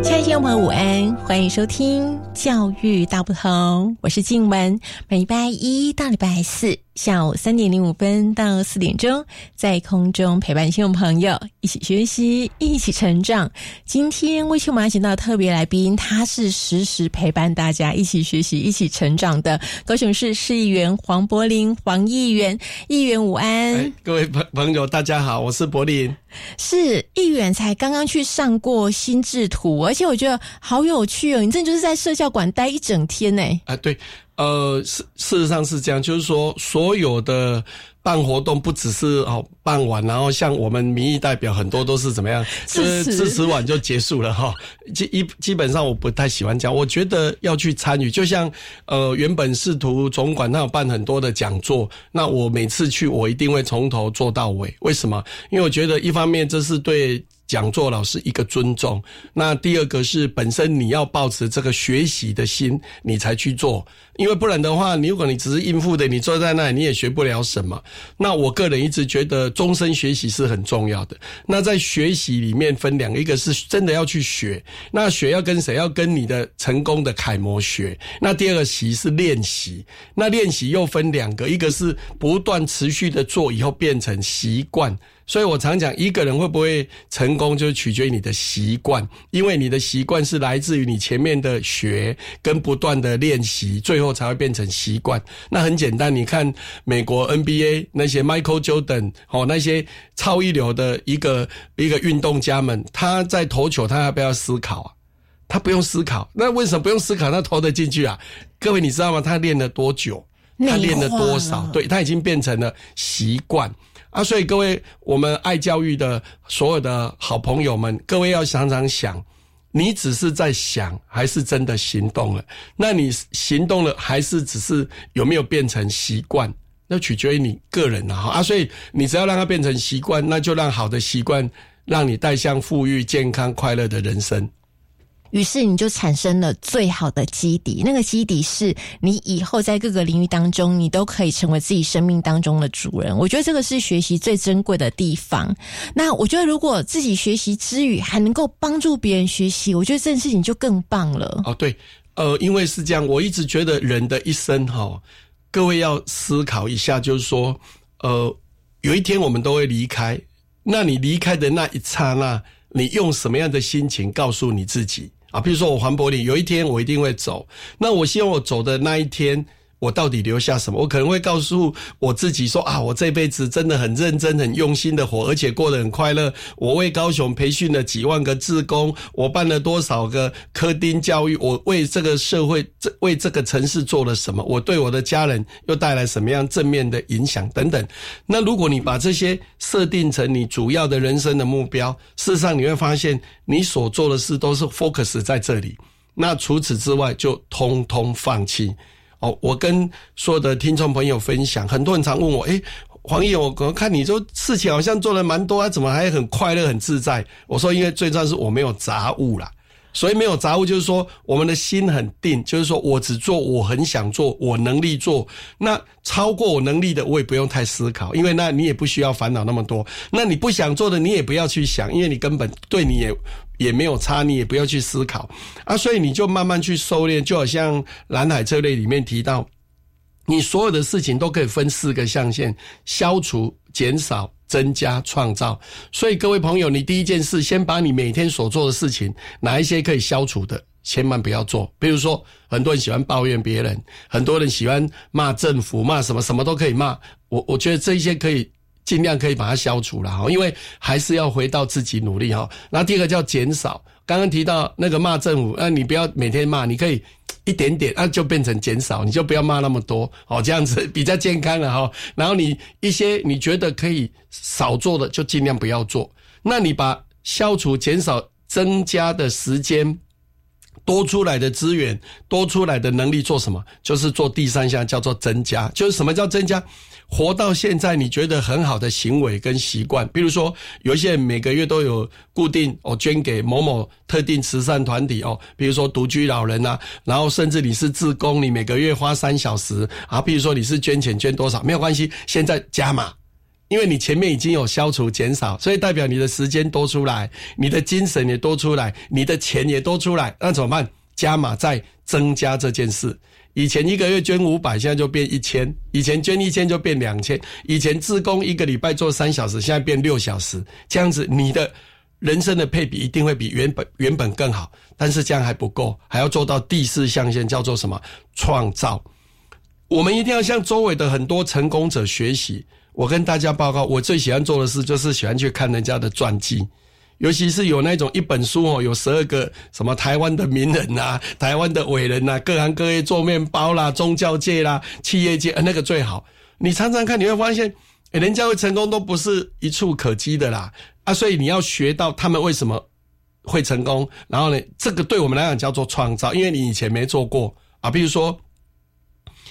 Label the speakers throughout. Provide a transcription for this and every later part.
Speaker 1: 亲爱的朋友们，午安，欢迎收听《教育大不同》，我是静文，每礼拜一到礼拜四。下午三点零五分到四点钟，在空中陪伴听众朋友一起学习，一起成长。今天为秋马请到特别来宾，他是时时陪伴大家一起学习、一起成长的高雄市市议员黄柏林黄议员。议员午安，
Speaker 2: 各位朋朋友大家好，我是柏林。
Speaker 1: 是议员才刚刚去上过心智图，而且我觉得好有趣哦！你这就是在社教馆待一整天呢。
Speaker 2: 啊，对。呃，事事实上是这样，就是说，所有的办活动不只是哦办完，然后像我们民意代表很多都是怎么样，就是支持完就结束了哈。基一基本上我不太喜欢讲，我觉得要去参与，就像呃原本试图总管他有办很多的讲座，那我每次去我一定会从头做到尾。为什么？因为我觉得一方面这是对。讲座老师一个尊重，那第二个是本身你要保持这个学习的心，你才去做，因为不然的话，你如果你只是应付的，你坐在那里你也学不了什么。那我个人一直觉得终身学习是很重要的。那在学习里面分两个，一个是真的要去学，那学要跟谁？要跟你的成功的楷模学。那第二个习是练习，那练习又分两个，一个是不断持续的做，以后变成习惯。所以我常讲，一个人会不会成功，就取决于你的习惯，因为你的习惯是来自于你前面的学跟不断的练习，最后才会变成习惯。那很简单，你看美国 NBA 那些 Michael Jordan 哦，那些超一流的一个一个运动家们，他在投球，他要不要思考啊？他不用思考，那为什么不用思考？他投得进去啊？各位你知道吗？他练了多久？他练了多少？对他已经变成了习惯。啊，所以各位，我们爱教育的所有的好朋友们，各位要常常想，你只是在想，还是真的行动了？那你行动了，还是只是有没有变成习惯？那取决于你个人了哈。啊，所以你只要让它变成习惯，那就让好的习惯让你带向富裕、健康、快乐的人生。
Speaker 1: 于是你就产生了最好的基底，那个基底是你以后在各个领域当中，你都可以成为自己生命当中的主人。我觉得这个是学习最珍贵的地方。那我觉得如果自己学习之余还能够帮助别人学习，我觉得这件事情就更棒了。哦，
Speaker 2: 对，呃，因为是这样，我一直觉得人的一生哈，各位要思考一下，就是说，呃，有一天我们都会离开，那你离开的那一刹那，你用什么样的心情告诉你自己？啊，比如说我环柏林，有一天我一定会走。那我希望我走的那一天。我到底留下什么？我可能会告诉我自己说啊，我这辈子真的很认真、很用心的活，而且过得很快乐。我为高雄培训了几万个志工，我办了多少个科丁教育，我为这个社会、这为这个城市做了什么？我对我的家人又带来什么样正面的影响等等。那如果你把这些设定成你主要的人生的目标，事实上你会发现，你所做的事都是 focus 在这里。那除此之外，就通通放弃。哦，我跟所有的听众朋友分享，很多人常问我，诶，黄爷，我看你说事情好像做的蛮多啊，怎么还很快乐、很自在？我说，因为最重要是我没有杂物啦。所以没有杂物，就是说我们的心很定，就是说我只做我很想做、我能力做，那超过我能力的，我也不用太思考，因为那你也不需要烦恼那么多。那你不想做的，你也不要去想，因为你根本对你也也没有差，你也不要去思考啊。所以你就慢慢去收敛，就好像蓝海策略里面提到，你所有的事情都可以分四个象限：消除、减少。增加创造，所以各位朋友，你第一件事，先把你每天所做的事情，哪一些可以消除的，千万不要做。比如说，很多人喜欢抱怨别人，很多人喜欢骂政府，骂什么什么都可以骂。我我觉得这一些可以尽量可以把它消除了哈，因为还是要回到自己努力哈。然后第二个叫减少，刚刚提到那个骂政府，那你不要每天骂，你可以。一点点，那就变成减少，你就不要骂那么多，哦，这样子比较健康了哈。然后你一些你觉得可以少做的，就尽量不要做。那你把消除、减少、增加的时间，多出来的资源，多出来的能力做什么？就是做第三项，叫做增加。就是什么叫增加？活到现在，你觉得很好的行为跟习惯，比如说有一些人每个月都有固定哦捐给某某特定慈善团体哦，比如说独居老人呐，然后甚至你是自工，你每个月花三小时啊，比如说你是捐钱捐多少没有关系，现在加码，因为你前面已经有消除减少，所以代表你的时间多出来，你的精神也多出来，你的钱也多出来，那怎么办？加码再增加这件事。以前一个月捐五百，现在就变一千；以前捐一千就变两千；以前自工一个礼拜做三小时，现在变六小时。这样子，你的人生的配比一定会比原本原本更好。但是这样还不够，还要做到第四象限，叫做什么？创造。我们一定要向周围的很多成功者学习。我跟大家报告，我最喜欢做的事就是喜欢去看人家的传记，尤其是有那种一本书哦，有十二个什么台湾的名人呐、台湾的伟人呐，各行各业做面包啦、宗教界啦、企业界，那个最好。你常常看，你会发现，人家会成功都不是一触可及的啦啊！所以你要学到他们为什么会成功，然后呢，这个对我们来讲叫做创造，因为你以前没做过啊，比如说。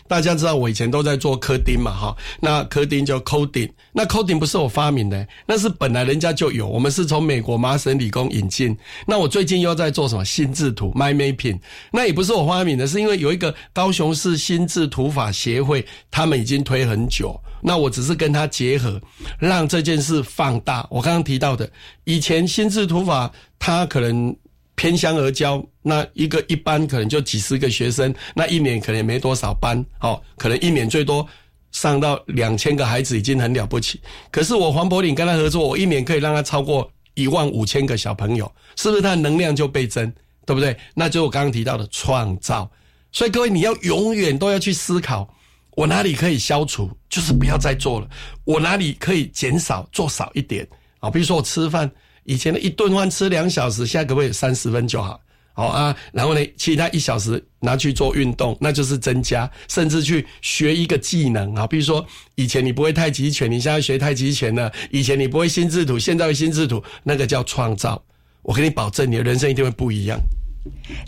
Speaker 2: 大家知道我以前都在做科丁嘛，哈，那科丁叫 coding，那 coding 不是我发明的，那是本来人家就有，我们是从美国麻省理工引进。那我最近又在做什么心智图 m y m a p i n g 那也不是我发明的，是因为有一个高雄市心智图法协会，他们已经推很久，那我只是跟他结合，让这件事放大。我刚刚提到的，以前心智图法，它可能。偏乡而教，那一个一班可能就几十个学生，那一年可能也没多少班，哦，可能一年最多上到两千个孩子已经很了不起。可是我黄柏岭跟他合作，我一年可以让他超过一万五千个小朋友，是不是他的能量就倍增，对不对？那就我刚刚提到的创造。所以各位，你要永远都要去思考，我哪里可以消除，就是不要再做了；我哪里可以减少，做少一点啊。比如说我吃饭。以前的一顿饭吃两小时，现在可不可以三十分就好？好啊，然后呢，其他一小时拿去做运动，那就是增加，甚至去学一个技能啊。比如说，以前你不会太极拳，你现在学太极拳了；以前你不会心智图，现在会心智图，那个叫创造。我给你保证，你的人生一定会不一样。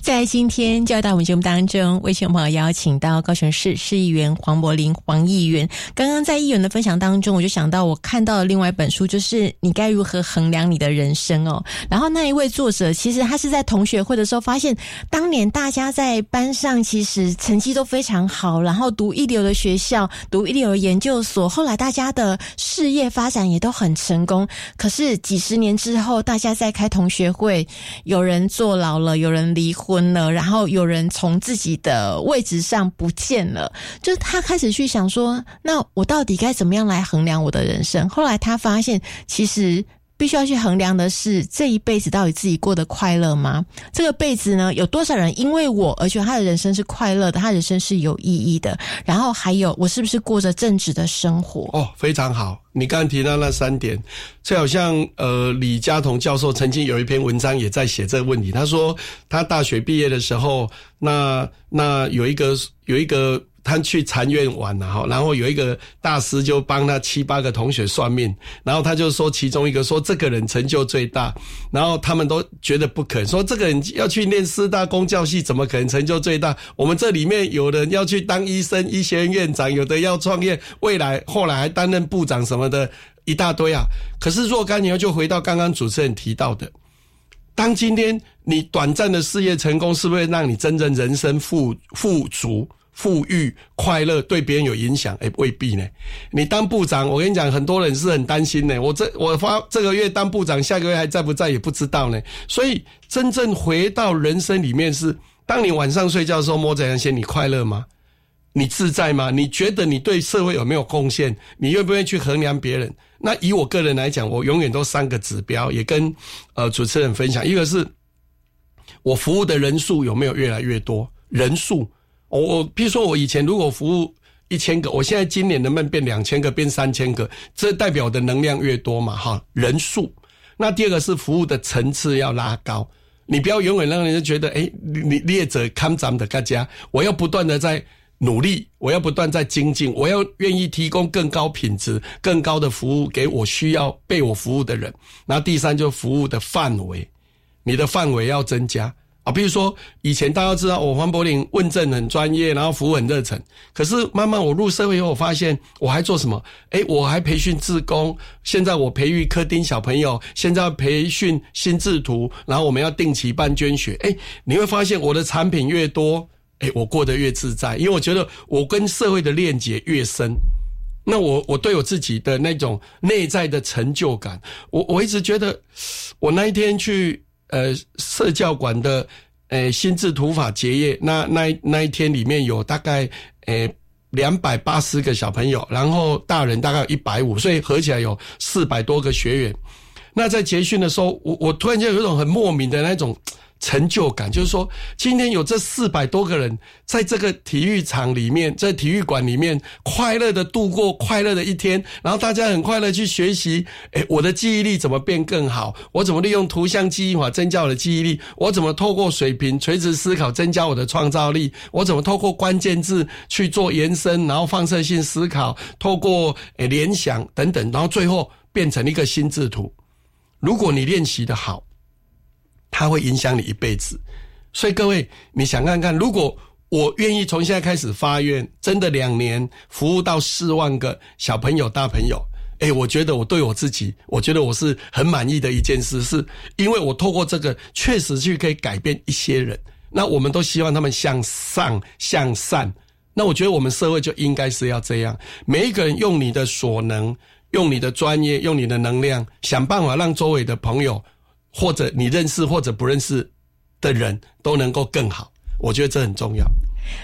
Speaker 1: 在今天教导我们节目当中，为朋友邀请到高雄市市议员黄柏林黄议员。刚刚在议员的分享当中，我就想到我看到了另外一本书，就是你该如何衡量你的人生哦。然后那一位作者，其实他是在同学会的时候发现，当年大家在班上其实成绩都非常好，然后读一流的学校，读一流的研究所，后来大家的事业发展也都很成功。可是几十年之后，大家在开同学会，有人坐牢了，有人。离婚了，然后有人从自己的位置上不见了，就是他开始去想说，那我到底该怎么样来衡量我的人生？后来他发现，其实。必须要去衡量的是这一辈子到底自己过得快乐吗？这个辈子呢，有多少人因为我而觉得他的人生是快乐的，他人生是有意义的？然后还有，我是不是过着正直的生活？
Speaker 2: 哦，非常好。你刚刚提到那三点，就好像呃，李嘉彤教授曾经有一篇文章也在写这个问题。他说，他大学毕业的时候，那那有一个有一个。他去禅院玩了哈，然后有一个大师就帮他七八个同学算命，然后他就说其中一个说这个人成就最大，然后他们都觉得不可能，说这个人要去念师大公教系，怎么可能成就最大？我们这里面有人要去当医生、医学院院长，有的要创业，未来后来还担任部长什么的，一大堆啊。可是若干年后就回到刚刚主持人提到的，当今天你短暂的事业成功，是不是让你真正人生富富足？富裕、快乐对别人有影响，哎，未必呢。你当部长，我跟你讲，很多人是很担心的。我这我发这个月当部长，下个月还在不在也不知道呢。所以，真正回到人生里面是：当你晚上睡觉的时候摸着阳线，你快乐吗？你自在吗？你觉得你对社会有没有贡献？你愿不愿意去衡量别人？那以我个人来讲，我永远都三个指标，也跟呃主持人分享。一个是我服务的人数有没有越来越多，人数。我我，比如说我以前如果服务一千个，我现在今年能不能变两千个，变三千个？这代表的能量越多嘛，哈，人数。那第二个是服务的层次要拉高，你不要永远让人家觉得，哎，你你列者看咱们的大家，我要不断的在努力，我要不断在精进，我要愿意提供更高品质、更高的服务给我需要被我服务的人。那第三就服务的范围，你的范围要增加。比如说以前大家知道我黄柏林问政很专业，然后服务很热忱。可是慢慢我入社会以后，我发现我还做什么？哎，我还培训志工。现在我培育科丁小朋友，现在培训心智图，然后我们要定期办捐血。哎，你会发现我的产品越多，哎，我过得越自在，因为我觉得我跟社会的链接越深。那我我对我自己的那种内在的成就感，我我一直觉得，我那一天去呃社教馆的呃心智图法结业，那那那一天里面有大概呃两百八十个小朋友，然后大人大概一百五，所以合起来有四百多个学员。那在结训的时候，我我突然间有一种很莫名的那种。成就感就是说，今天有这四百多个人在这个体育场里面，在体育馆里面快乐的度过快乐的一天，然后大家很快乐去学习。诶，我的记忆力怎么变更好？我怎么利用图像记忆法增加我的记忆力？我怎么透过水平垂直思考增加我的创造力？我怎么透过关键字去做延伸，然后放射性思考，透过诶联想等等，然后最后变成一个心智图。如果你练习的好。它会影响你一辈子，所以各位，你想看看，如果我愿意从现在开始发愿，真的两年服务到四万个小朋友、大朋友，哎，我觉得我对我自己，我觉得我是很满意的一件事，是因为我透过这个，确实去可以改变一些人。那我们都希望他们向上向善，那我觉得我们社会就应该是要这样，每一个人用你的所能，用你的专业，用你的能量，想办法让周围的朋友。或者你认识或者不认识的人都能够更好，我觉得这很重要。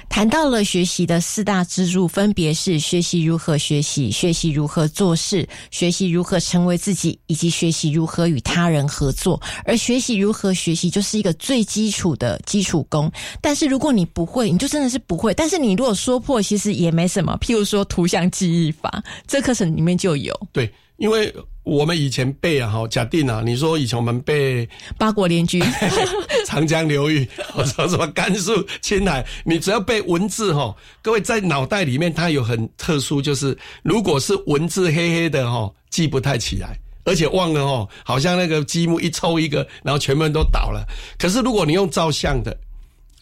Speaker 1: 谈到了学习的四大支柱，分别是学习如何学习、学习如何做事、学习如何成为自己，以及学习如何与他人合作。而学习如何学习就是一个最基础的基础功。但是如果你不会，你就真的是不会。但是你如果说破，其实也没什么。譬如说图像记忆法，这课程里面就有。
Speaker 2: 对，因为。我们以前背啊，哈，假定啊，你说以前我们背
Speaker 1: 八国联军、
Speaker 2: 长江流域，或者什么甘肃、青海，你只要背文字哈，各位在脑袋里面它有很特殊，就是如果是文字黑黑的哈，记不太起来，而且忘了哦，好像那个积木一抽一个，然后全部人都倒了。可是如果你用照相的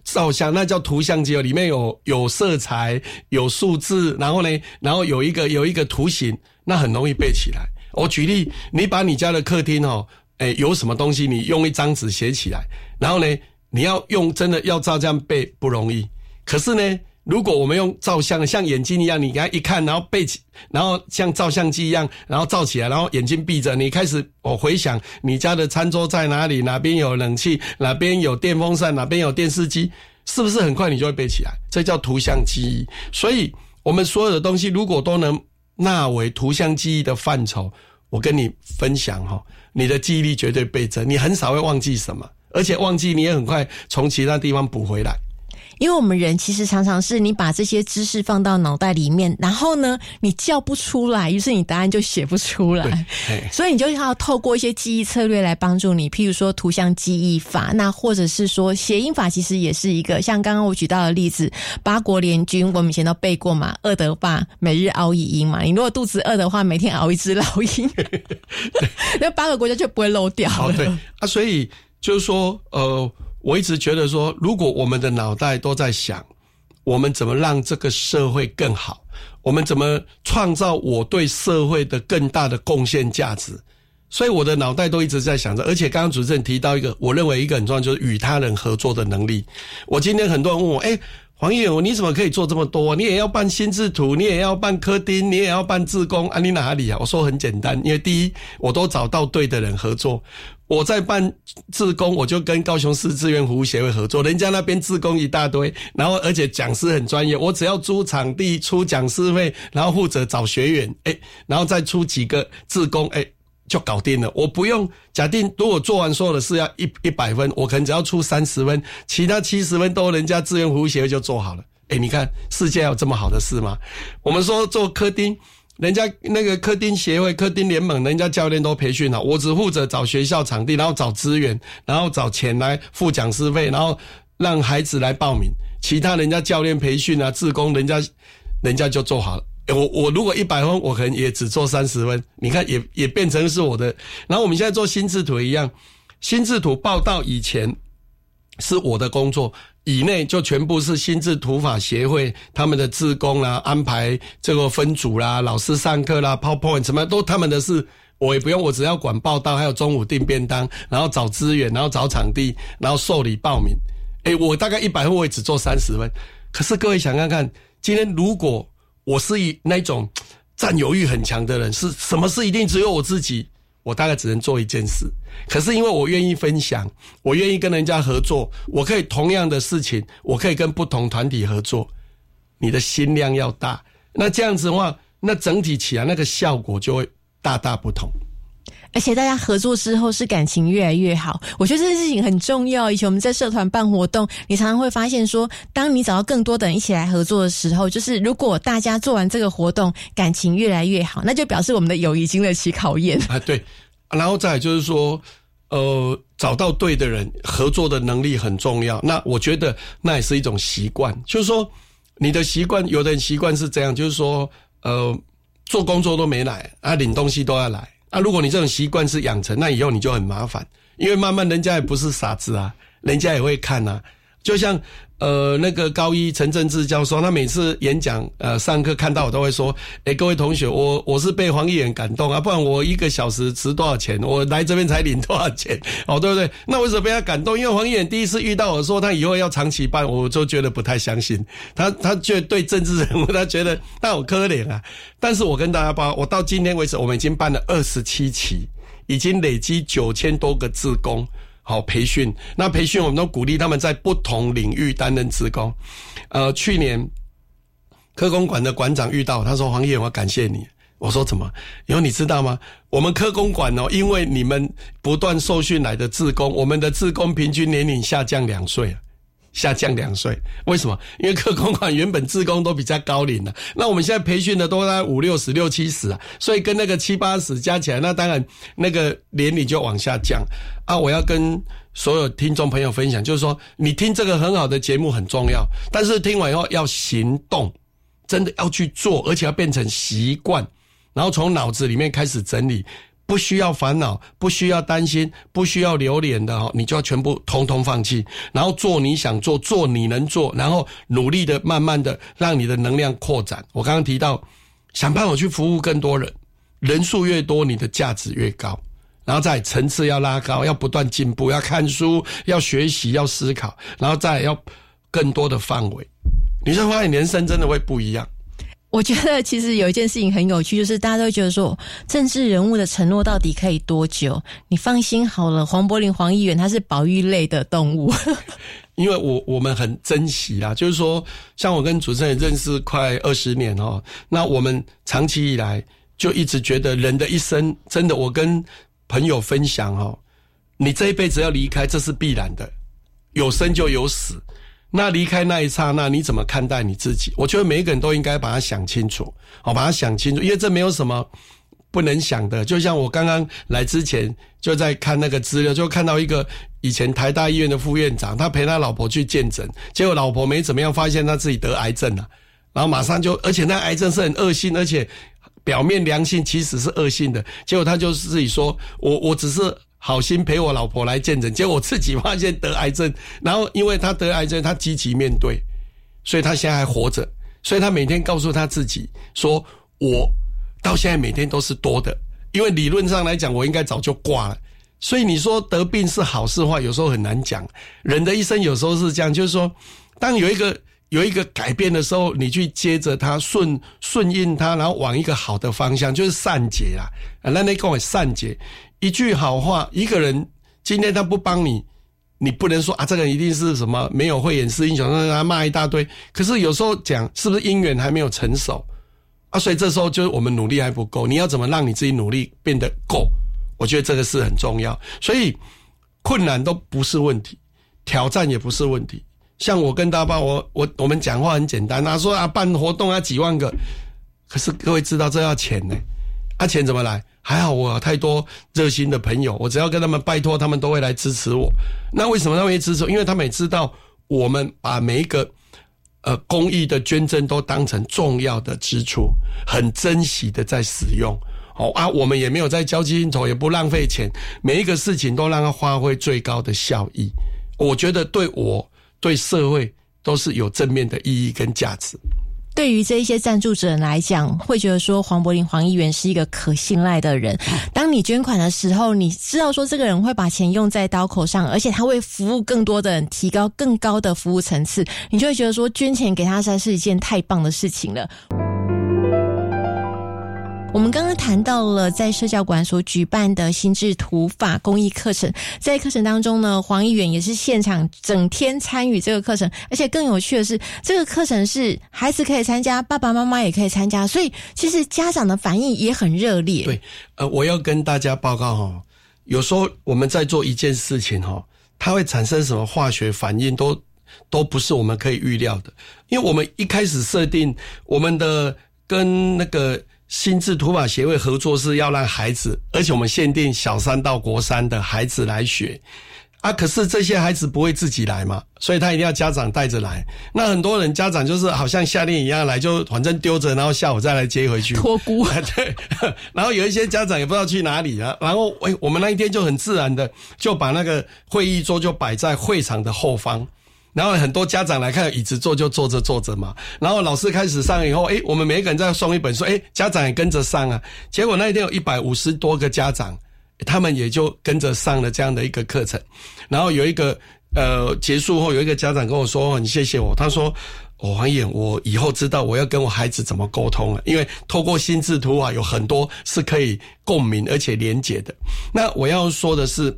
Speaker 2: 照相，那叫图像机哦，里面有有色彩、有数字，然后呢，然后有一个有一个图形，那很容易背起来。我举例，你把你家的客厅哦，诶，有什么东西，你用一张纸写起来，然后呢，你要用真的要照这样背不容易。可是呢，如果我们用照相，像眼睛一样，你给他一看，然后背起，然后像照相机一样，然后照起来，然后眼睛闭着，你开始我回想你家的餐桌在哪里，哪边有冷气，哪边有电风扇，哪边有电视机，是不是很快你就会背起来？这叫图像记忆。所以，我们所有的东西如果都能。纳为图像记忆的范畴，我跟你分享哈，你的记忆力绝对倍增，你很少会忘记什么，而且忘记你也很快从其他地方补回来。
Speaker 1: 因为我们人其实常常是你把这些知识放到脑袋里面，然后呢，你叫不出来，于是你答案就写不出来。所以你就要透过一些记忆策略来帮助你，譬如说图像记忆法，那或者是说谐音法，其实也是一个。像刚刚我举到的例子，八国联军，我们以前都背过嘛，饿得爸每日熬一鹰嘛。你如果肚子饿的话，每天熬一只老鹰，那八个国家就不会漏掉了。
Speaker 2: 对啊，所以就是说，呃。我一直觉得说，如果我们的脑袋都在想，我们怎么让这个社会更好，我们怎么创造我对社会的更大的贡献价值，所以我的脑袋都一直在想着。而且刚刚主持人提到一个，我认为一个很重要，就是与他人合作的能力。我今天很多人问我，哎。黄业你怎么可以做这么多？你也要办心智图，你也要办科丁，你也要办自工啊？你哪里啊？我说很简单，因为第一，我都找到对的人合作。我在办自工，我就跟高雄市志愿服务协会合作，人家那边自工一大堆，然后而且讲师很专业，我只要租场地、出讲师费，然后负责找学员，哎，然后再出几个自工，哎。就搞定了，我不用假定，如果做完所有的事要一一百分，我可能只要出三十分，其他七十分都人家志愿服务协会就做好了。哎，你看世界有这么好的事吗？我们说做科丁，人家那个科丁协会、科丁联盟，人家教练都培训好，我只负责找学校场地，然后找资源，然后找钱来付讲师费，然后让孩子来报名，其他人家教练培训啊、自工，人家人家就做好了。我我如果一百分，我可能也只做三十分。你看，也也变成是我的。然后我们现在做心智图一样，心智图报道以前是我的工作，以内就全部是心智图法协会他们的职工啦，安排这个分组啦，老师上课啦，PowerPoint 什么都他们的事，我也不用，我只要管报道，还有中午订便当，然后找资源，然后找场地，然后受理报名。哎，我大概一百分，我也只做三十分。可是各位想看看，今天如果我是以那种占有欲很强的人，是什么事一定只有我自己，我大概只能做一件事。可是因为我愿意分享，我愿意跟人家合作，我可以同样的事情，我可以跟不同团体合作。你的心量要大，那这样子的话，那整体起来那个效果就会大大不同。
Speaker 1: 而且大家合作之后是感情越来越好，我觉得这件事情很重要。以前我们在社团办活动，你常常会发现说，当你找到更多的人一起来合作的时候，就是如果大家做完这个活动，感情越来越好，那就表示我们的友谊经得起考验
Speaker 2: 啊。对，然后再就是说，呃，找到对的人，合作的能力很重要。那我觉得那也是一种习惯，就是说你的习惯，有的人习惯是这样，就是说，呃，做工作都没来啊，领东西都要来。啊，如果你这种习惯是养成，那以后你就很麻烦，因为慢慢人家也不是傻子啊，人家也会看啊。就像呃那个高一陈正志教授，他每次演讲呃上课看到我都会说：“哎，各位同学，我我是被黄议员感动啊，不然我一个小时值多少钱？我来这边才领多少钱？哦，对不对？那为什么被他感动？因为黄议员第一次遇到我说他以后要长期办，我就觉得不太相信他，他觉对政治人物，他觉得他好可怜啊。但是我跟大家报，我到今天为止，我们已经办了二十七期，已经累积九千多个自工。好培训，那培训我们都鼓励他们在不同领域担任职工。呃，去年科工馆的馆长遇到，他说：“黄业，我感谢你。”我说：“怎么？因为你知道吗？我们科工馆哦，因为你们不断受训来的职工，我们的职工平均年龄下降两岁下降两岁，为什么？因为客工馆原本自工都比较高龄的，那我们现在培训的都在五六十、六七十啊，所以跟那个七八十加起来，那当然那个年龄就往下降啊。我要跟所有听众朋友分享，就是说，你听这个很好的节目很重要，但是听完以后要行动，真的要去做，而且要变成习惯，然后从脑子里面开始整理。不需要烦恼，不需要担心，不需要留恋的哈，你就要全部通通放弃，然后做你想做，做你能做，然后努力的慢慢的让你的能量扩展。我刚刚提到，想办法去服务更多人，人数越多，你的价值越高，然后再层次要拉高，要不断进步，要看书，要学习，要思考，然后再要更多的范围，你会发现人生真的会不一样。
Speaker 1: 我觉得其实有一件事情很有趣，就是大家都觉得说，政治人物的承诺到底可以多久？你放心好了，黄柏林黄议员他是保育类的动物，
Speaker 2: 因为我我们很珍惜啦，就是说，像我跟主持人认识快二十年哦，那我们长期以来就一直觉得人的一生，真的，我跟朋友分享哦，你这一辈子要离开，这是必然的，有生就有死。那离开那一刹那，你怎么看待你自己？我觉得每一个人都应该把它想清楚，好，把它想清楚，因为这没有什么不能想的。就像我刚刚来之前就在看那个资料，就看到一个以前台大医院的副院长，他陪他老婆去见诊，结果老婆没怎么样，发现他自己得癌症了，然后马上就，而且那癌症是很恶性，而且表面良性，其实是恶性的。结果他就自己说：“我我只是。”好心陪我老婆来见诊，结果我自己发现得癌症，然后因为他得癌症，他积极面对，所以他现在还活着，所以他每天告诉他自己说：“我到现在每天都是多的，因为理论上来讲，我应该早就挂了。”所以你说得病是好事话，有时候很难讲。人的一生有时候是这样，就是说，当有一个有一个改变的时候，你去接着他顺顺应他，然后往一个好的方向，就是善解啊。那那讲善解。一句好话，一个人今天他不帮你，你不能说啊，这个人一定是什么没有慧眼识英雄，让他骂一大堆。可是有时候讲，是不是姻缘还没有成熟啊？所以这时候就是我们努力还不够。你要怎么让你自己努力变得够？我觉得这个是很重要。所以困难都不是问题，挑战也不是问题。像我跟大爸，我我我们讲话很简单啊，说啊办活动啊几万个，可是各位知道这要钱呢，啊钱怎么来？还好我太多热心的朋友，我只要跟他们拜托，他们都会来支持我。那为什么他们会支持？因为他们也知道我们把每一个呃公益的捐赠都当成重要的支出，很珍惜的在使用。哦啊，我们也没有在交基金投，也不浪费钱，每一个事情都让它发挥最高的效益。我觉得对我对社会都是有正面的意义跟价值。
Speaker 1: 对于这一些赞助者来讲，会觉得说黄柏林黄议员是一个可信赖的人。当你捐款的时候，你知道说这个人会把钱用在刀口上，而且他会服务更多的人，提高更高的服务层次，你就会觉得说捐钱给他实在是一件太棒的事情了。我们刚刚谈到了在社教馆所举办的心智图法公益课程，在课程当中呢，黄议员也是现场整天参与这个课程，而且更有趣的是，这个课程是孩子可以参加，爸爸妈妈也可以参加，所以其实家长的反应也很热烈。
Speaker 2: 对，呃，我要跟大家报告哈，有时候我们在做一件事情哈，它会产生什么化学反应，都都不是我们可以预料的，因为我们一开始设定我们的跟那个。心智图法协会合作是要让孩子，而且我们限定小三到国三的孩子来学啊。可是这些孩子不会自己来嘛，所以他一定要家长带着来。那很多人家长就是好像夏令一样来，就反正丢着，然后下午再来接回去。
Speaker 1: 托孤。
Speaker 2: 对。然后有一些家长也不知道去哪里啊。然后哎，我们那一天就很自然的就把那个会议桌就摆在会场的后方。然后很多家长来看椅子坐就坐着坐着嘛，然后老师开始上以后，哎，我们每个人再送一本书，哎，家长也跟着上啊。结果那一天有一百五十多个家长，他们也就跟着上了这样的一个课程。然后有一个呃结束后，有一个家长跟我说：“很谢谢我。”他说：“我黄眼，我以后知道我要跟我孩子怎么沟通了，因为透过心智图啊，有很多是可以共鸣而且连结的。”那我要说的是。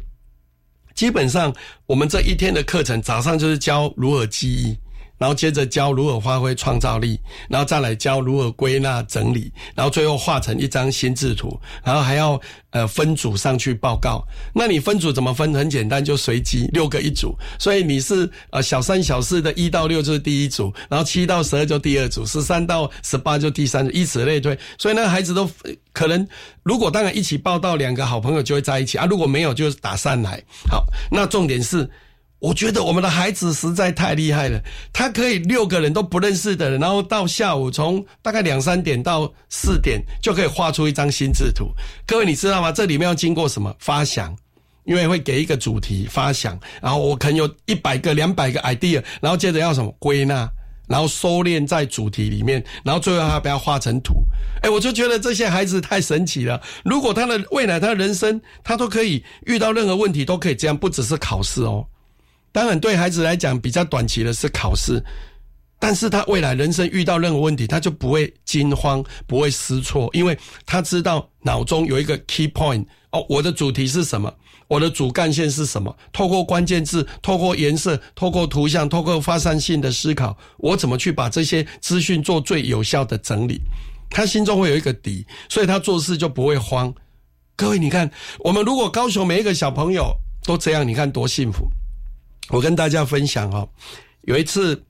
Speaker 2: 基本上，我们这一天的课程，早上就是教如何记忆。然后接着教如何发挥创造力，然后再来教如何归纳整理，然后最后画成一张心智图，然后还要呃分组上去报告。那你分组怎么分？很简单，就随机六个一组。所以你是呃小三小四的一到六就是第一组，然后七到十二就第二组，十三到十八就第三组，以此类推。所以那孩子都可能，如果当然一起报到两个好朋友就会在一起啊，如果没有就打散来。好，那重点是。我觉得我们的孩子实在太厉害了，他可以六个人都不认识的人，然后到下午从大概两三点到四点就可以画出一张心智图。各位你知道吗？这里面要经过什么发想？因为会给一个主题发想，然后我可能有一百个、两百个 idea，然后接着要什么归纳，然后收敛在主题里面，然后最后还不要画成图。哎，我就觉得这些孩子太神奇了。如果他的未来、他的人生，他都可以遇到任何问题都可以这样，不只是考试哦。当然，对孩子来讲比较短期的是考试，但是他未来人生遇到任何问题，他就不会惊慌，不会失措，因为他知道脑中有一个 key point 哦，我的主题是什么，我的主干线是什么。透过关键字，透过颜色，透过图像，透过发散性的思考，我怎么去把这些资讯做最有效的整理？他心中会有一个底，所以他做事就不会慌。各位，你看，我们如果高雄每一个小朋友都这样，你看多幸福。我跟大家分享哈，有一次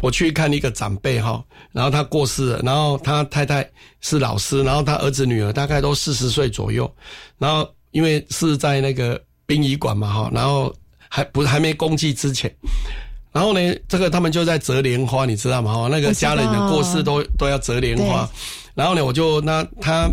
Speaker 2: 我去看一个长辈哈，然后他过世了，然后他太太是老师，然后他儿子女儿大概都四十岁左右，然后因为是在那个殡仪馆嘛哈，然后还不是还没公祭之前，然后呢，这个他们就在折莲花，你知道吗？哈，那个家人的过世都都要折莲花，然后呢，我就那他。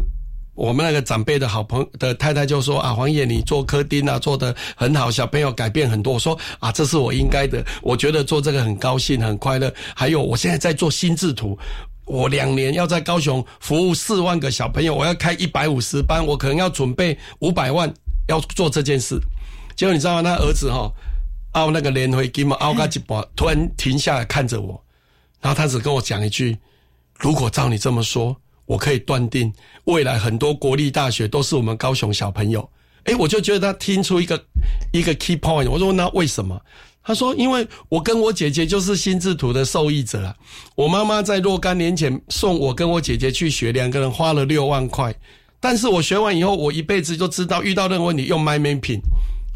Speaker 2: 我们那个长辈的好朋的太太就说啊，黄爷你做科丁啊，做的很好，小朋友改变很多。我说啊，这是我应该的，我觉得做这个很高兴，很快乐。还有，我现在在做心智图，我两年要在高雄服务四万个小朋友，我要开一百五十班，我可能要准备五百万要做这件事。结果你知道吗？他儿子哈凹那个连回金嘛，凹个几把，突然停下来看着我，然后他只跟我讲一句：如果照你这么说。我可以断定，未来很多国立大学都是我们高雄小朋友。诶，我就觉得他听出一个一个 key point。我说那为什么？他说因为我跟我姐姐就是心智图的受益者啊。我妈妈在若干年前送我跟我姐姐去学，两个人花了六万块。但是我学完以后，我一辈子就知道遇到任何问题用 My Mapping，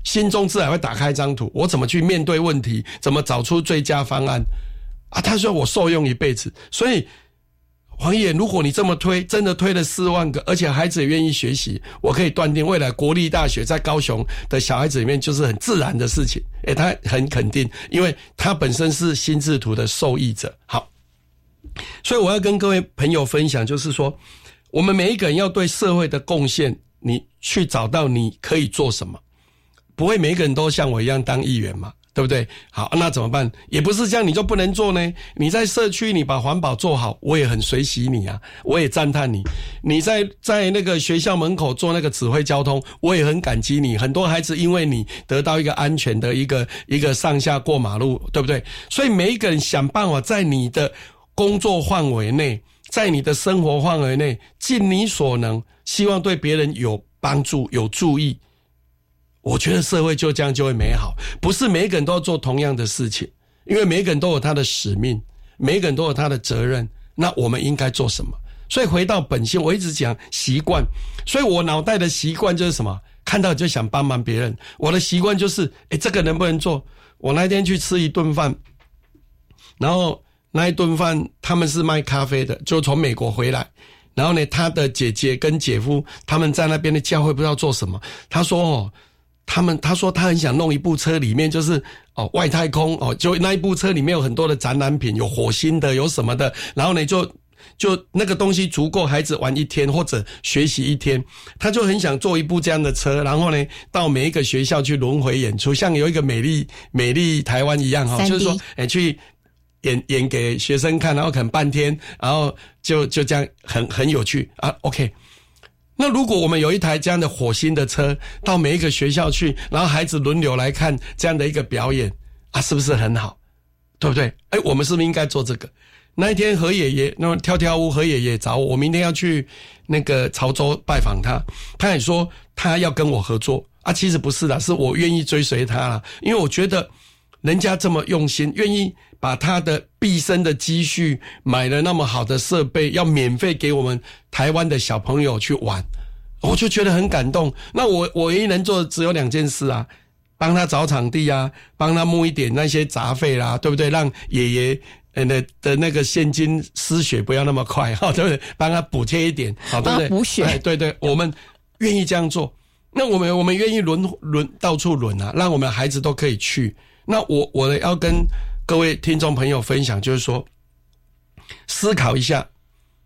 Speaker 2: 心中自然会打开一张图，我怎么去面对问题，怎么找出最佳方案啊？他说我受用一辈子，所以。黄爷，如果你这么推，真的推了四万个，而且孩子也愿意学习，我可以断定，未来国立大学在高雄的小孩子里面就是很自然的事情。诶，他很肯定，因为他本身是心智图的受益者。好，所以我要跟各位朋友分享，就是说，我们每一个人要对社会的贡献，你去找到你可以做什么，不会每一个人都像我一样当议员嘛。对不对？好，那怎么办？也不是这样，你就不能做呢？你在社区，你把环保做好，我也很随喜你啊，我也赞叹你。你在在那个学校门口做那个指挥交通，我也很感激你。很多孩子因为你得到一个安全的一个一个上下过马路，对不对？所以每一个人想办法在你的工作范围内。在你的生活范围内尽你所能，希望对别人有帮助、有注意。我觉得社会就这样就会美好，不是每个人都要做同样的事情，因为每个人都有他的使命，每个人都有他的责任。那我们应该做什么？所以回到本性，我一直讲习惯，所以我脑袋的习惯就是什么？看到就想帮忙别人。我的习惯就是，哎，这个能不能做？我那天去吃一顿饭，然后那一顿饭他们是卖咖啡的，就从美国回来，然后呢，他的姐姐跟姐夫他们在那边的教会不知道做什么，他说哦。他们他说他很想弄一部车，里面就是哦外太空哦，就那一部车里面有很多的展览品，有火星的，有什么的。然后呢，就就那个东西足够孩子玩一天或者学习一天。他就很想做一部这样的车，然后呢，到每一个学校去轮回演出，像有一个美丽美丽台湾一样哈，就是说哎去演演给学生看，然后可能半天，然后就就这样很很有趣啊。OK。那如果我们有一台这样的火星的车，到每一个学校去，然后孩子轮流来看这样的一个表演啊，是不是很好？对不对？哎，我们是不是应该做这个？那一天何爷爷，那么跳跳舞，何爷爷找我，我明天要去那个潮州拜访他，他也说他要跟我合作啊。其实不是的，是我愿意追随他了，因为我觉得人家这么用心，愿意。把他的毕生的积蓄买了那么好的设备，要免费给我们台湾的小朋友去玩，我就觉得很感动。那我我唯一能做的只有两件事啊，帮他找场地啊，帮他募一点那些杂费啦，对不对？让爷爷呃的的那个现金失血不要那么快哈，对不对？帮他补贴一点，好对不对？
Speaker 1: 补血，
Speaker 2: 对对，我们愿意这样做。那我们我们愿意轮轮到处轮啊，让我们孩子都可以去。那我我呢要跟。各位听众朋友，分享就是说，思考一下，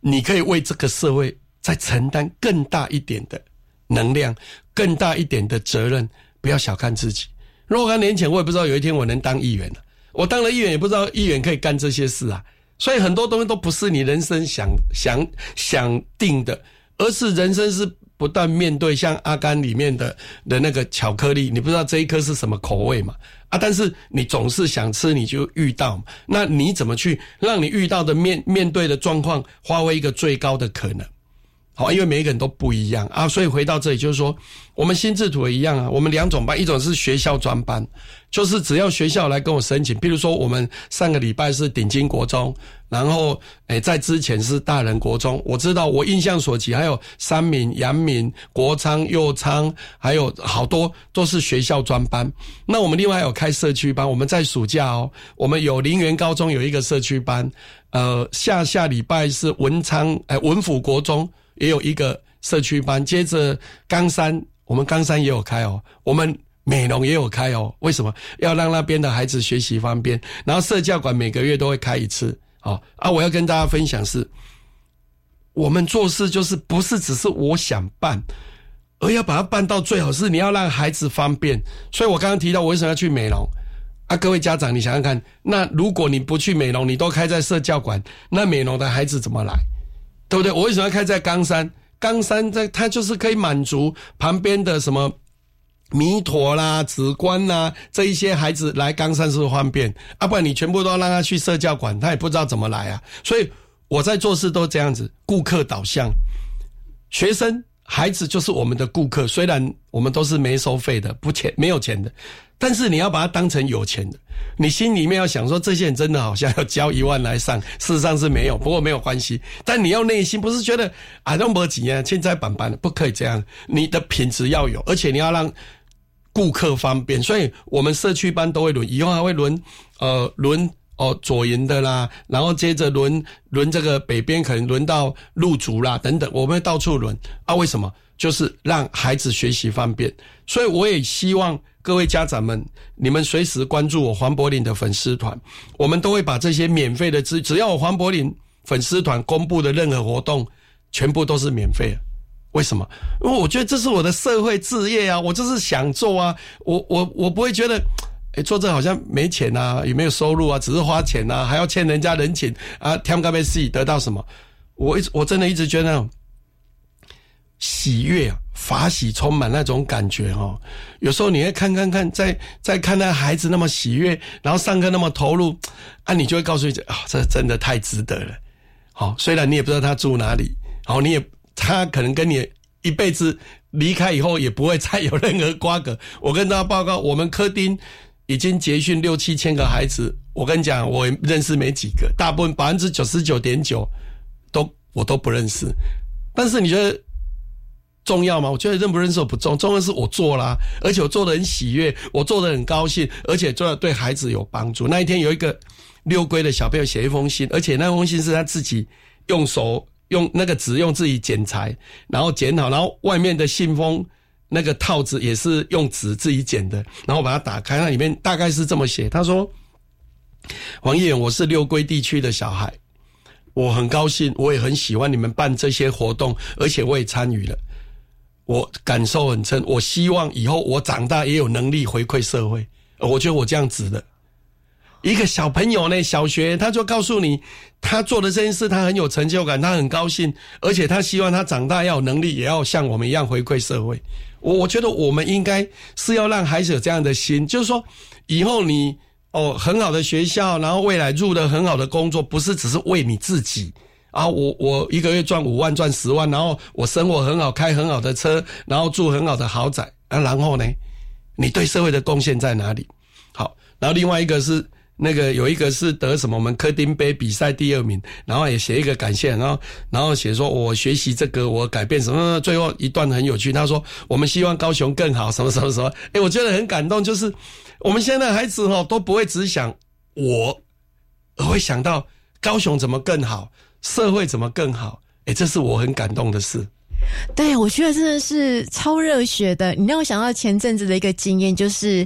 Speaker 2: 你可以为这个社会再承担更大一点的能量，更大一点的责任。不要小看自己。若干年前，我也不知道有一天我能当议员了。我当了议员，也不知道议员可以干这些事啊。所以很多东西都不是你人生想想想定的，而是人生是不断面对。像阿甘里面的的那个巧克力，你不知道这一颗是什么口味嘛？啊！但是你总是想吃，你就遇到，那你怎么去让你遇到的面面对的状况发挥一个最高的可能？好，因为每一个人都不一样啊，所以回到这里就是说，我们心智图也一样啊。我们两种班，一种是学校专班，就是只要学校来跟我申请，比如说我们上个礼拜是顶尖国中，然后诶在之前是大人国中，我知道我印象所及还有三闽、阳明、国昌、右昌，还有好多都是学校专班。那我们另外有开社区班，我们在暑假哦，我们有林园高中有一个社区班，呃下下礼拜是文昌诶文府国中。也有一个社区班，接着冈山，我们冈山也有开哦，我们美容也有开哦。为什么要让那边的孩子学习方便？然后社教馆每个月都会开一次，哦啊！我要跟大家分享是，我们做事就是不是只是我想办，而要把它办到最好，是你要让孩子方便。所以我刚刚提到我为什么要去美容啊？各位家长，你想想看，那如果你不去美容，你都开在社教馆，那美容的孩子怎么来？对不对？我为什么要开在冈山？冈山在它就是可以满足旁边的什么弥陀啦、紫观啦这一些孩子来冈山是方便？啊，不然你全部都要让他去社教馆，他也不知道怎么来啊。所以我在做事都这样子，顾客导向，学生孩子就是我们的顾客。虽然我们都是没收费的，不钱没有钱的。但是你要把它当成有钱的，你心里面要想说，这些人真的好像要交一万来上，事实上是没有，不过没有关系。但你要内心不是觉得啊那么几年现在板板的，不可以这样。你的品质要有，而且你要让顾客方便。所以我们社区班都会轮，以后还会轮呃轮哦左营的啦，然后接着轮轮这个北边可能轮到鹿竹啦等等，我们会到处轮啊。为什么？就是让孩子学习方便。所以我也希望。各位家长们，你们随时关注我黄柏林的粉丝团，我们都会把这些免费的资，只要我黄柏林粉丝团公布的任何活动，全部都是免费。为什么？因为我觉得这是我的社会置业啊，我就是想做啊，我我我不会觉得，哎，做这好像没钱啊，也没有收入啊，只是花钱啊，还要欠人家人情啊，添咖啡西得到什么？我一直我真的一直觉得。喜悦啊，法喜充满那种感觉哦。有时候你会看看看，在在看那孩子那么喜悦，然后上课那么投入，啊，你就会告诉自己啊，这真的太值得了。好，虽然你也不知道他住哪里，好，你也他可能跟你一辈子离开以后也不会再有任何瓜葛。我跟大家报告，我们科丁已经结训六七千个孩子，我跟你讲，我认识没几个，大部分百分之九十九点九都我都不认识。但是你觉得重要吗？我觉得认不认识我不重，重要是我做啦，而且我做的很喜悦，我做的很高兴，而且做的对孩子有帮助。那一天有一个。六龟的小朋友写一封信，而且那封信是他自己用手用那个纸用自己剪裁，然后剪好，然后外面的信封那个套子也是用纸自己剪的，然后把它打开，那里面大概是这么写：他说，黄议员，我是六龟地区的小孩，我很高兴，我也很喜欢你们办这些活动，而且我也参与了，我感受很深，我希望以后我长大也有能力回馈社会，我觉得我这样子的。一个小朋友呢，小学他就告诉你，他做的这件事他很有成就感，他很高兴，而且他希望他长大要有能力，也要像我们一样回馈社会。我我觉得我们应该是要让孩子有这样的心，就是说以后你哦很好的学校，然后未来入了很好的工作，不是只是为你自己啊，我我一个月赚五万赚十万，然后我生活很好，开很好的车，然后住很好的豪宅啊，然后呢，你对社会的贡献在哪里？好，然后另外一个是。那个有一个是得什么我们科丁杯比赛第二名，然后也写一个感谢，然后然后写说我学习这个我改变什么，最后一段很有趣，他说我们希望高雄更好，什么什么什么，哎，我觉得很感动，就是我们现在的孩子哈都不会只想我，而会想到高雄怎么更好，社会怎么更好，哎，这是我很感动的事。
Speaker 1: 对，我觉得真的是超热血的。你让我想到前阵子的一个经验，就是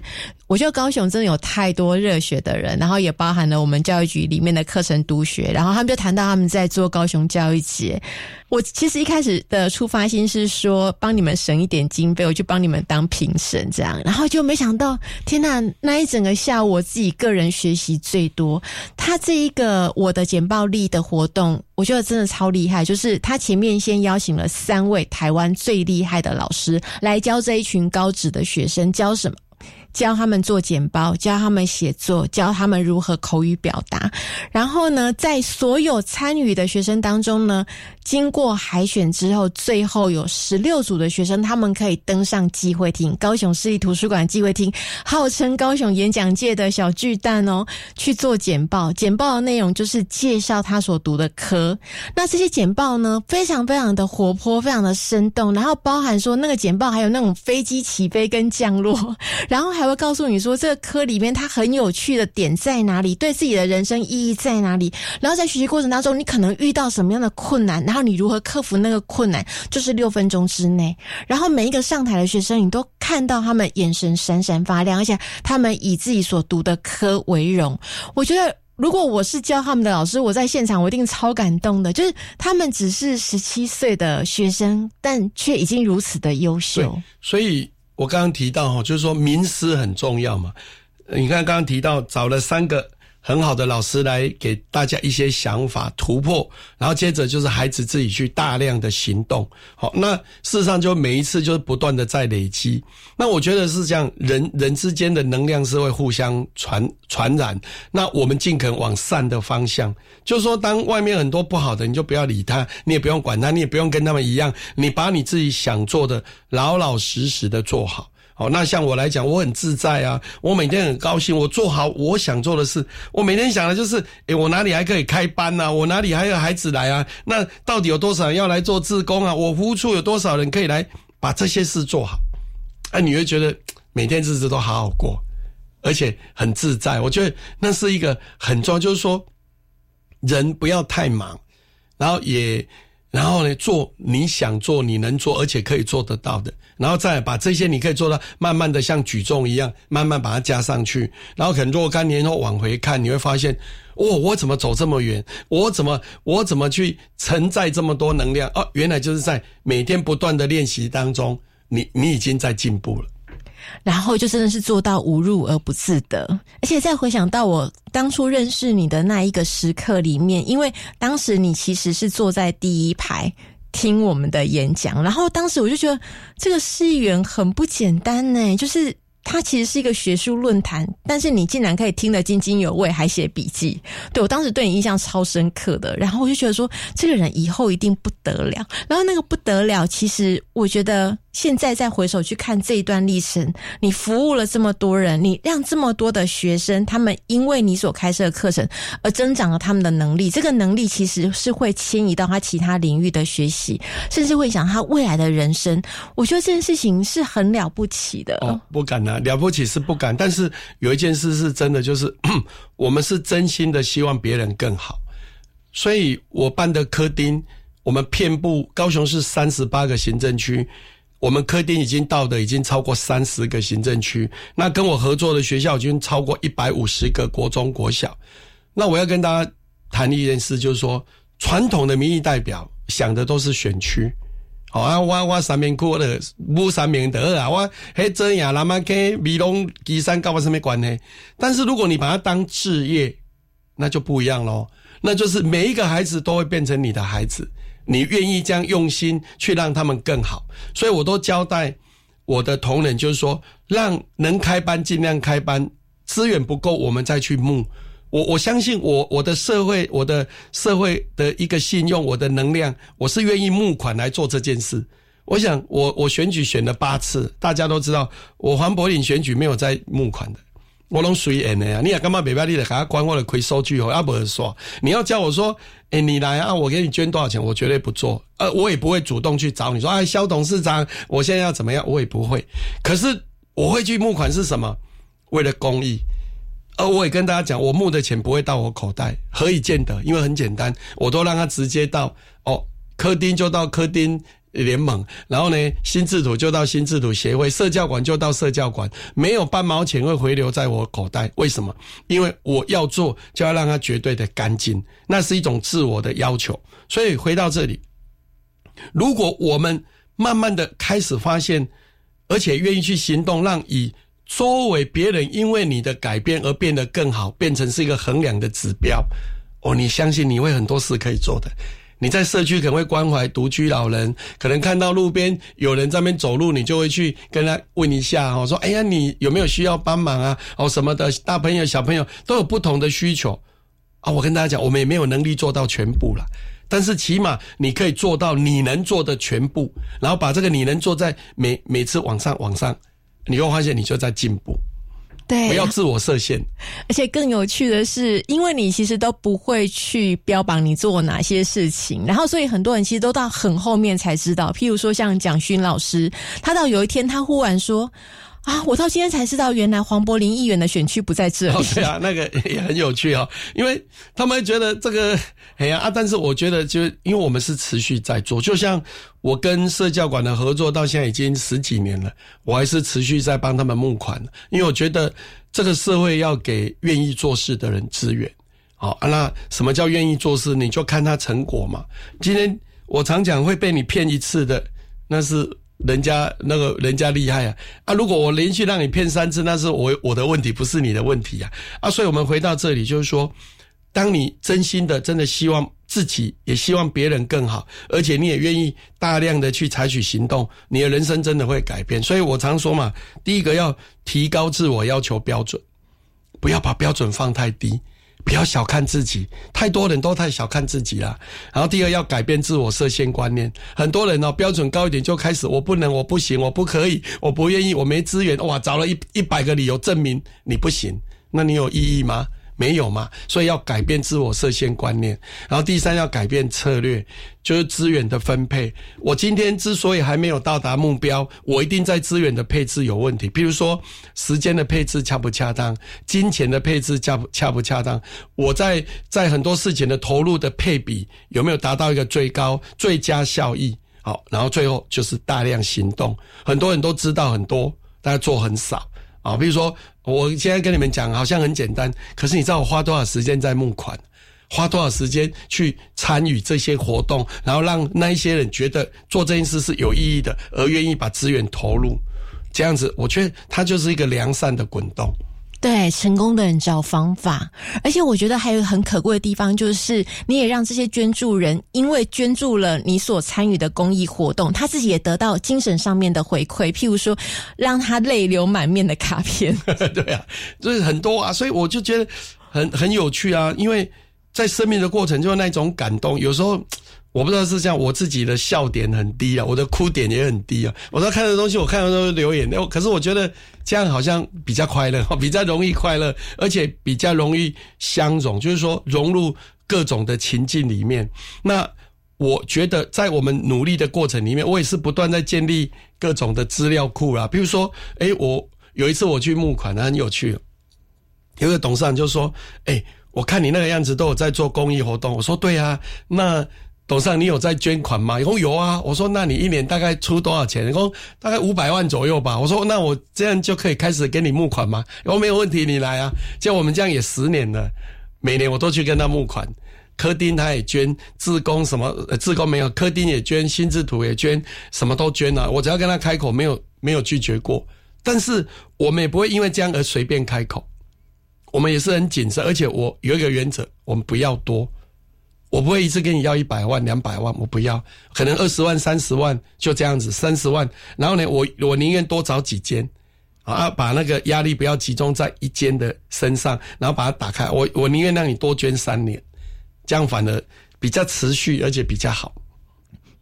Speaker 1: 我觉得高雄真的有太多热血的人，然后也包含了我们教育局里面的课程督学，然后他们就谈到他们在做高雄教育节。我其实一开始的出发心是说帮你们省一点经费，我就帮你们当评审这样，然后就没想到，天呐，那一整个下午我自己个人学习最多。他这一个我的简报力的活动，我觉得真的超厉害，就是他前面先邀请了三位台湾最厉害的老师来教这一群高职的学生，教什么？教他们做简报，教他们写作，教他们如何口语表达。然后呢，在所有参与的学生当中呢，经过海选之后，最后有十六组的学生，他们可以登上机会厅——高雄市立图书馆机会厅，号称高雄演讲界的小巨蛋哦，去做简报。简报的内容就是介绍他所读的科。那这些简报呢，非常非常的活泼，非常的生动，然后包含说那个简报还有那种飞机起飞跟降落，然后还。还会告诉你说这个科里面它很有趣的点在哪里，对自己的人生意义在哪里。然后在学习过程当中，你可能遇到什么样的困难，然后你如何克服那个困难，就是六分钟之内。然后每一个上台的学生，你都看到他们眼神闪闪发亮，而且他们以自己所读的科为荣。我觉得，如果我是教他们的老师，我在现场我一定超感动的。就是他们只是十七岁的学生，但却已经如此的优秀。
Speaker 2: 所以。我刚刚提到哈，就是说名师很重要嘛。你看刚刚提到找了三个很好的老师来给大家一些想法突破，然后接着就是孩子自己去大量的行动。好，那事实上就每一次就是不断的在累积。那我觉得是这样，人人之间的能量是会互相传传染。那我们尽可能往善的方向，就是说当外面很多不好的，你就不要理他，你也不用管他，你也不用跟他们一样，你把你自己想做的老老实实的做好。好，那像我来讲，我很自在啊，我每天很高兴，我做好我想做的事。我每天想的就是，诶，我哪里还可以开班呢？我哪里还有孩子来啊？那到底有多少人要来做志工啊？我服务处有多少人可以来把这些事做好？哎，你会觉得每天日子都好好过，而且很自在。我觉得那是一个很重要，就是说人不要太忙，然后也。然后呢，做你想做、你能做，而且可以做得到的，然后再把这些你可以做到，慢慢的像举重一样，慢慢把它加上去。然后可能若干年后往回看，你会发现，哦，我怎么走这么远？我怎么我怎么去承载这么多能量？哦，原来就是在每天不断的练习当中，你你已经在进步了。
Speaker 1: 然后就真的是做到无入而不自得，而且再回想到我当初认识你的那一个时刻里面，因为当时你其实是坐在第一排听我们的演讲，然后当时我就觉得这个议员很不简单呢，就是它其实是一个学术论坛，但是你竟然可以听得津津有味，还写笔记。对我当时对你印象超深刻的，然后我就觉得说，这个人以后一定不得了。然后那个不得了，其实我觉得现在再回首去看这一段历程，你服务了这么多人，你让这么多的学生，他们因为你所开设的课程而增长了他们的能力，这个能力其实是会迁移到他其他领域的学习，甚至会影响他未来的人生。我觉得这件事情是很了不起的。
Speaker 2: 哦，不敢啊，了不起是不敢，但是有一件事是真的，就是 我们是真心的希望别人更好，所以我办的科丁，我们遍布高雄市三十八个行政区，我们科丁已经到的已经超过三十个行政区，那跟我合作的学校已经超过一百五十个国中国小。那我要跟大家谈一件事，就是说传统的民意代表想的都是选区。好啊，我我三明区的不三明德啊，我嘿这样那么跟米龙基山搞我什么关呢？但是如果你把它当置业，那就不一样喽。那就是每一个孩子都会变成你的孩子，你愿意这样用心去让他们更好。所以我都交代我的同仁，就是说，让能开班尽量开班，资源不够我们再去募。我我相信我我的社会我的社会的一个信用我的能量我是愿意募款来做这件事。我想我我选举选了八次，大家都知道我黄柏林选举没有在募款的，我拢随缘的呀。你也干嘛别别你的给他关我的亏收据哦，要不说你要叫我说，哎你来啊，我给你捐多少钱，我绝对不做。呃，我也不会主动去找你说，哎肖董事长，我现在要怎么样，我也不会。可是我会去募款是什么？为了公益。而我也跟大家讲，我募的钱不会到我口袋，何以见得？因为很简单，我都让他直接到哦，科丁就到科丁联盟，然后呢，新制图就到新制图协会，社教馆就到社教馆，没有半毛钱会回流在我口袋。为什么？因为我要做，就要让它绝对的干净，那是一种自我的要求。所以回到这里，如果我们慢慢的开始发现，而且愿意去行动，让以。周围别人因为你的改变而变得更好，变成是一个衡量的指标。哦，你相信你会很多事可以做的。你在社区可能会关怀独居老人，可能看到路边有人在那边走路，你就会去跟他问一下哦，说：“哎呀，你有没有需要帮忙啊？”哦，什么的，大朋友小朋友都有不同的需求啊。我跟大家讲，我们也没有能力做到全部了，但是起码你可以做到你能做的全部，然后把这个你能做在每每次往上往上。你会发现，你就在进步。
Speaker 1: 对，
Speaker 2: 不要自我设限。
Speaker 1: 而且更有趣的是，因为你其实都不会去标榜你做哪些事情，然后所以很多人其实都到很后面才知道。譬如说，像蒋勋老师，他到有一天，他忽然说。啊！我到今天才知道，原来黄柏林议员的选区不在这里。
Speaker 2: 对啊，那个也很有趣哦，因为他们觉得这个哎呀啊，但是我觉得，就因为我们是持续在做，就像我跟社教馆的合作到现在已经十几年了，我还是持续在帮他们募款，因为我觉得这个社会要给愿意做事的人资源。好啊，那什么叫愿意做事？你就看他成果嘛。今天我常讲会被你骗一次的，那是。人家那个人家厉害啊啊！如果我连续让你骗三次，那是我我的问题，不是你的问题啊啊！所以我们回到这里，就是说，当你真心的、真的希望自己，也希望别人更好，而且你也愿意大量的去采取行动，你的人生真的会改变。所以我常说嘛，第一个要提高自我要求标准，不要把标准放太低。不要小看自己，太多人都太小看自己了。然后第二要改变自我设限观念，很多人哦标准高一点就开始我不能，我不行，我不可以，我不愿意，我没资源，哇，找了一一百个理由证明你不行，那你有意义吗？没有嘛，所以要改变自我设限观念。然后第三要改变策略，就是资源的分配。我今天之所以还没有到达目标，我一定在资源的配置有问题。比如说时间的配置恰不恰当，金钱的配置恰不恰不恰当，我在在很多事情的投入的配比有没有达到一个最高最佳效益？好，然后最后就是大量行动。很多人都知道很多，但做很少。啊，比如说，我现在跟你们讲，好像很简单，可是你知道我花多少时间在募款，花多少时间去参与这些活动，然后让那一些人觉得做这件事是有意义的，而愿意把资源投入，这样子，我觉得它就是一个良善的滚动。
Speaker 1: 对，成功的人找方法，而且我觉得还有很可贵的地方，就是你也让这些捐助人，因为捐助了你所参与的公益活动，他自己也得到精神上面的回馈，譬如说让他泪流满面的卡片。
Speaker 2: 对啊，就是很多啊，所以我就觉得很很有趣啊，因为在生命的过程就是那种感动，有时候。我不知道是这样，我自己的笑点很低啊，我的哭点也很低啊。我在看的东西，我看到都流眼泪。可是我觉得这样好像比较快乐，比较容易快乐，而且比较容易相融，就是说融入各种的情境里面。那我觉得在我们努力的过程里面，我也是不断在建立各种的资料库啦。比如说，哎，我有一次我去募款，很有趣，有个董事长就说：“哎，我看你那个样子都有在做公益活动。”我说：“对啊，那。”董事长，你有在捐款吗？说有啊。我说，那你一年大概出多少钱？你说大概五百万左右吧。我说，那我这样就可以开始给你募款吗？我没有问题，你来啊。像我们这样也十年了，每年我都去跟他募款。柯丁他也捐，自工什么自工没有，柯丁也捐，心智图也捐，什么都捐了。我只要跟他开口，没有没有拒绝过。但是我们也不会因为这样而随便开口，我们也是很谨慎，而且我有一个原则，我们不要多。我不会一次跟你要一百万、两百万，我不要，可能二十万、三十万就这样子，三十万。然后呢，我我宁愿多找几间，啊，把那个压力不要集中在一间的身上，然后把它打开。我我宁愿让你多捐三年，这样反而比较持续，而且比较好。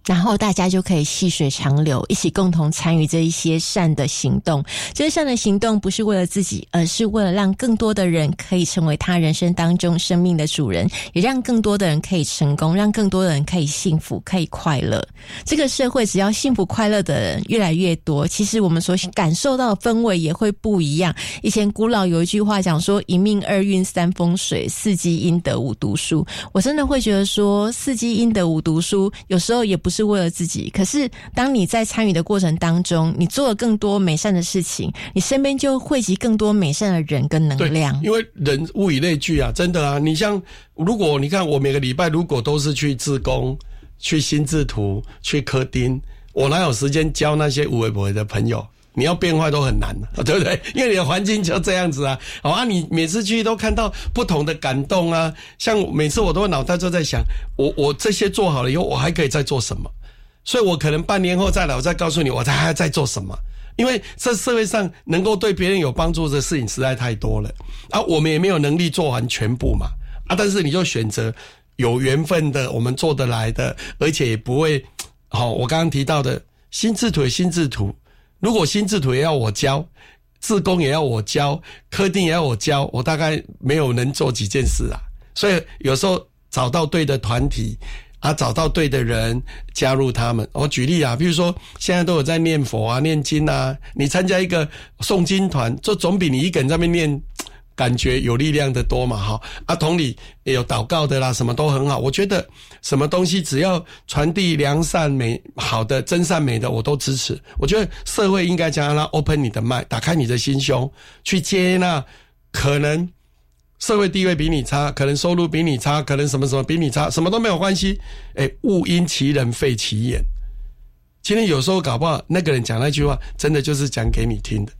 Speaker 1: 然后大家就可以细水长流，一起共同参与这一些善的行动。这些善的行动不是为了自己，而是为了让更多的人可以成为他人生当中生命的主人，也让更多的人可以成功，让更多的人可以幸福、可以快乐。这个社会只要幸福快乐的人越来越多，其实我们所感受到的氛围也会不一样。以前古老有一句话讲说：“一命二运三风水，四积阴德五读书。”我真的会觉得说，四积阴德五读书，有时候也不是。是为了自己，可是当你在参与的过程当中，你做了更多美善的事情，你身边就汇集更多美善的人跟能量。
Speaker 2: 因为人物以类聚啊，真的啊！你像如果你看我每个礼拜如果都是去自工、去心智图、去科丁，我哪有时间交那些无为不为的朋友？你要变坏都很难 对不对？因为你的环境就这样子啊。好啊，你每次去都看到不同的感动啊。像每次我都脑袋就在想，我我这些做好了以后，我还可以再做什么？所以我可能半年后再来，我再告诉你，我还还在做什么？因为这社会上能够对别人有帮助的事情实在太多了啊。我们也没有能力做完全部嘛啊。但是你就选择有缘分的，我们做得来的，而且也不会好。我刚刚提到的心智图，心智图。如果心智图也要我教，自工也要我教，科定也要我教，我大概没有能做几件事啊。所以有时候找到对的团体啊，找到对的人加入他们。我举例啊，比如说现在都有在念佛啊、念经啊，你参加一个诵经团，这总比你一个人在那边念。感觉有力量的多嘛，哈啊，同理也有祷告的啦，什么都很好。我觉得什么东西只要传递良善美好的真善美的，我都支持。我觉得社会应该将它 open 你的脉，打开你的心胸，去接纳可能社会地位比你差，可能收入比你差，可能什么什么比你差，什么都没有关系。哎，勿因其人废其言。今天有时候搞不好那个人讲那句话，真的就是讲给你听的。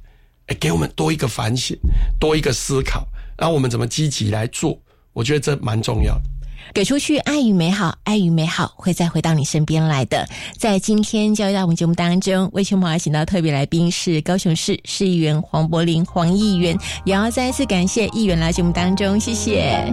Speaker 2: 给我们多一个反省，多一个思考，然后我们怎么积极来做？我觉得这蛮重要的。
Speaker 1: 给出去爱与美好，爱与美好会再回到你身边来的。在今天教育大文节目当中，为秋毛请到特别来宾是高雄市市议员黄柏林黄议员，也要再一次感谢议员来节目当中，谢谢。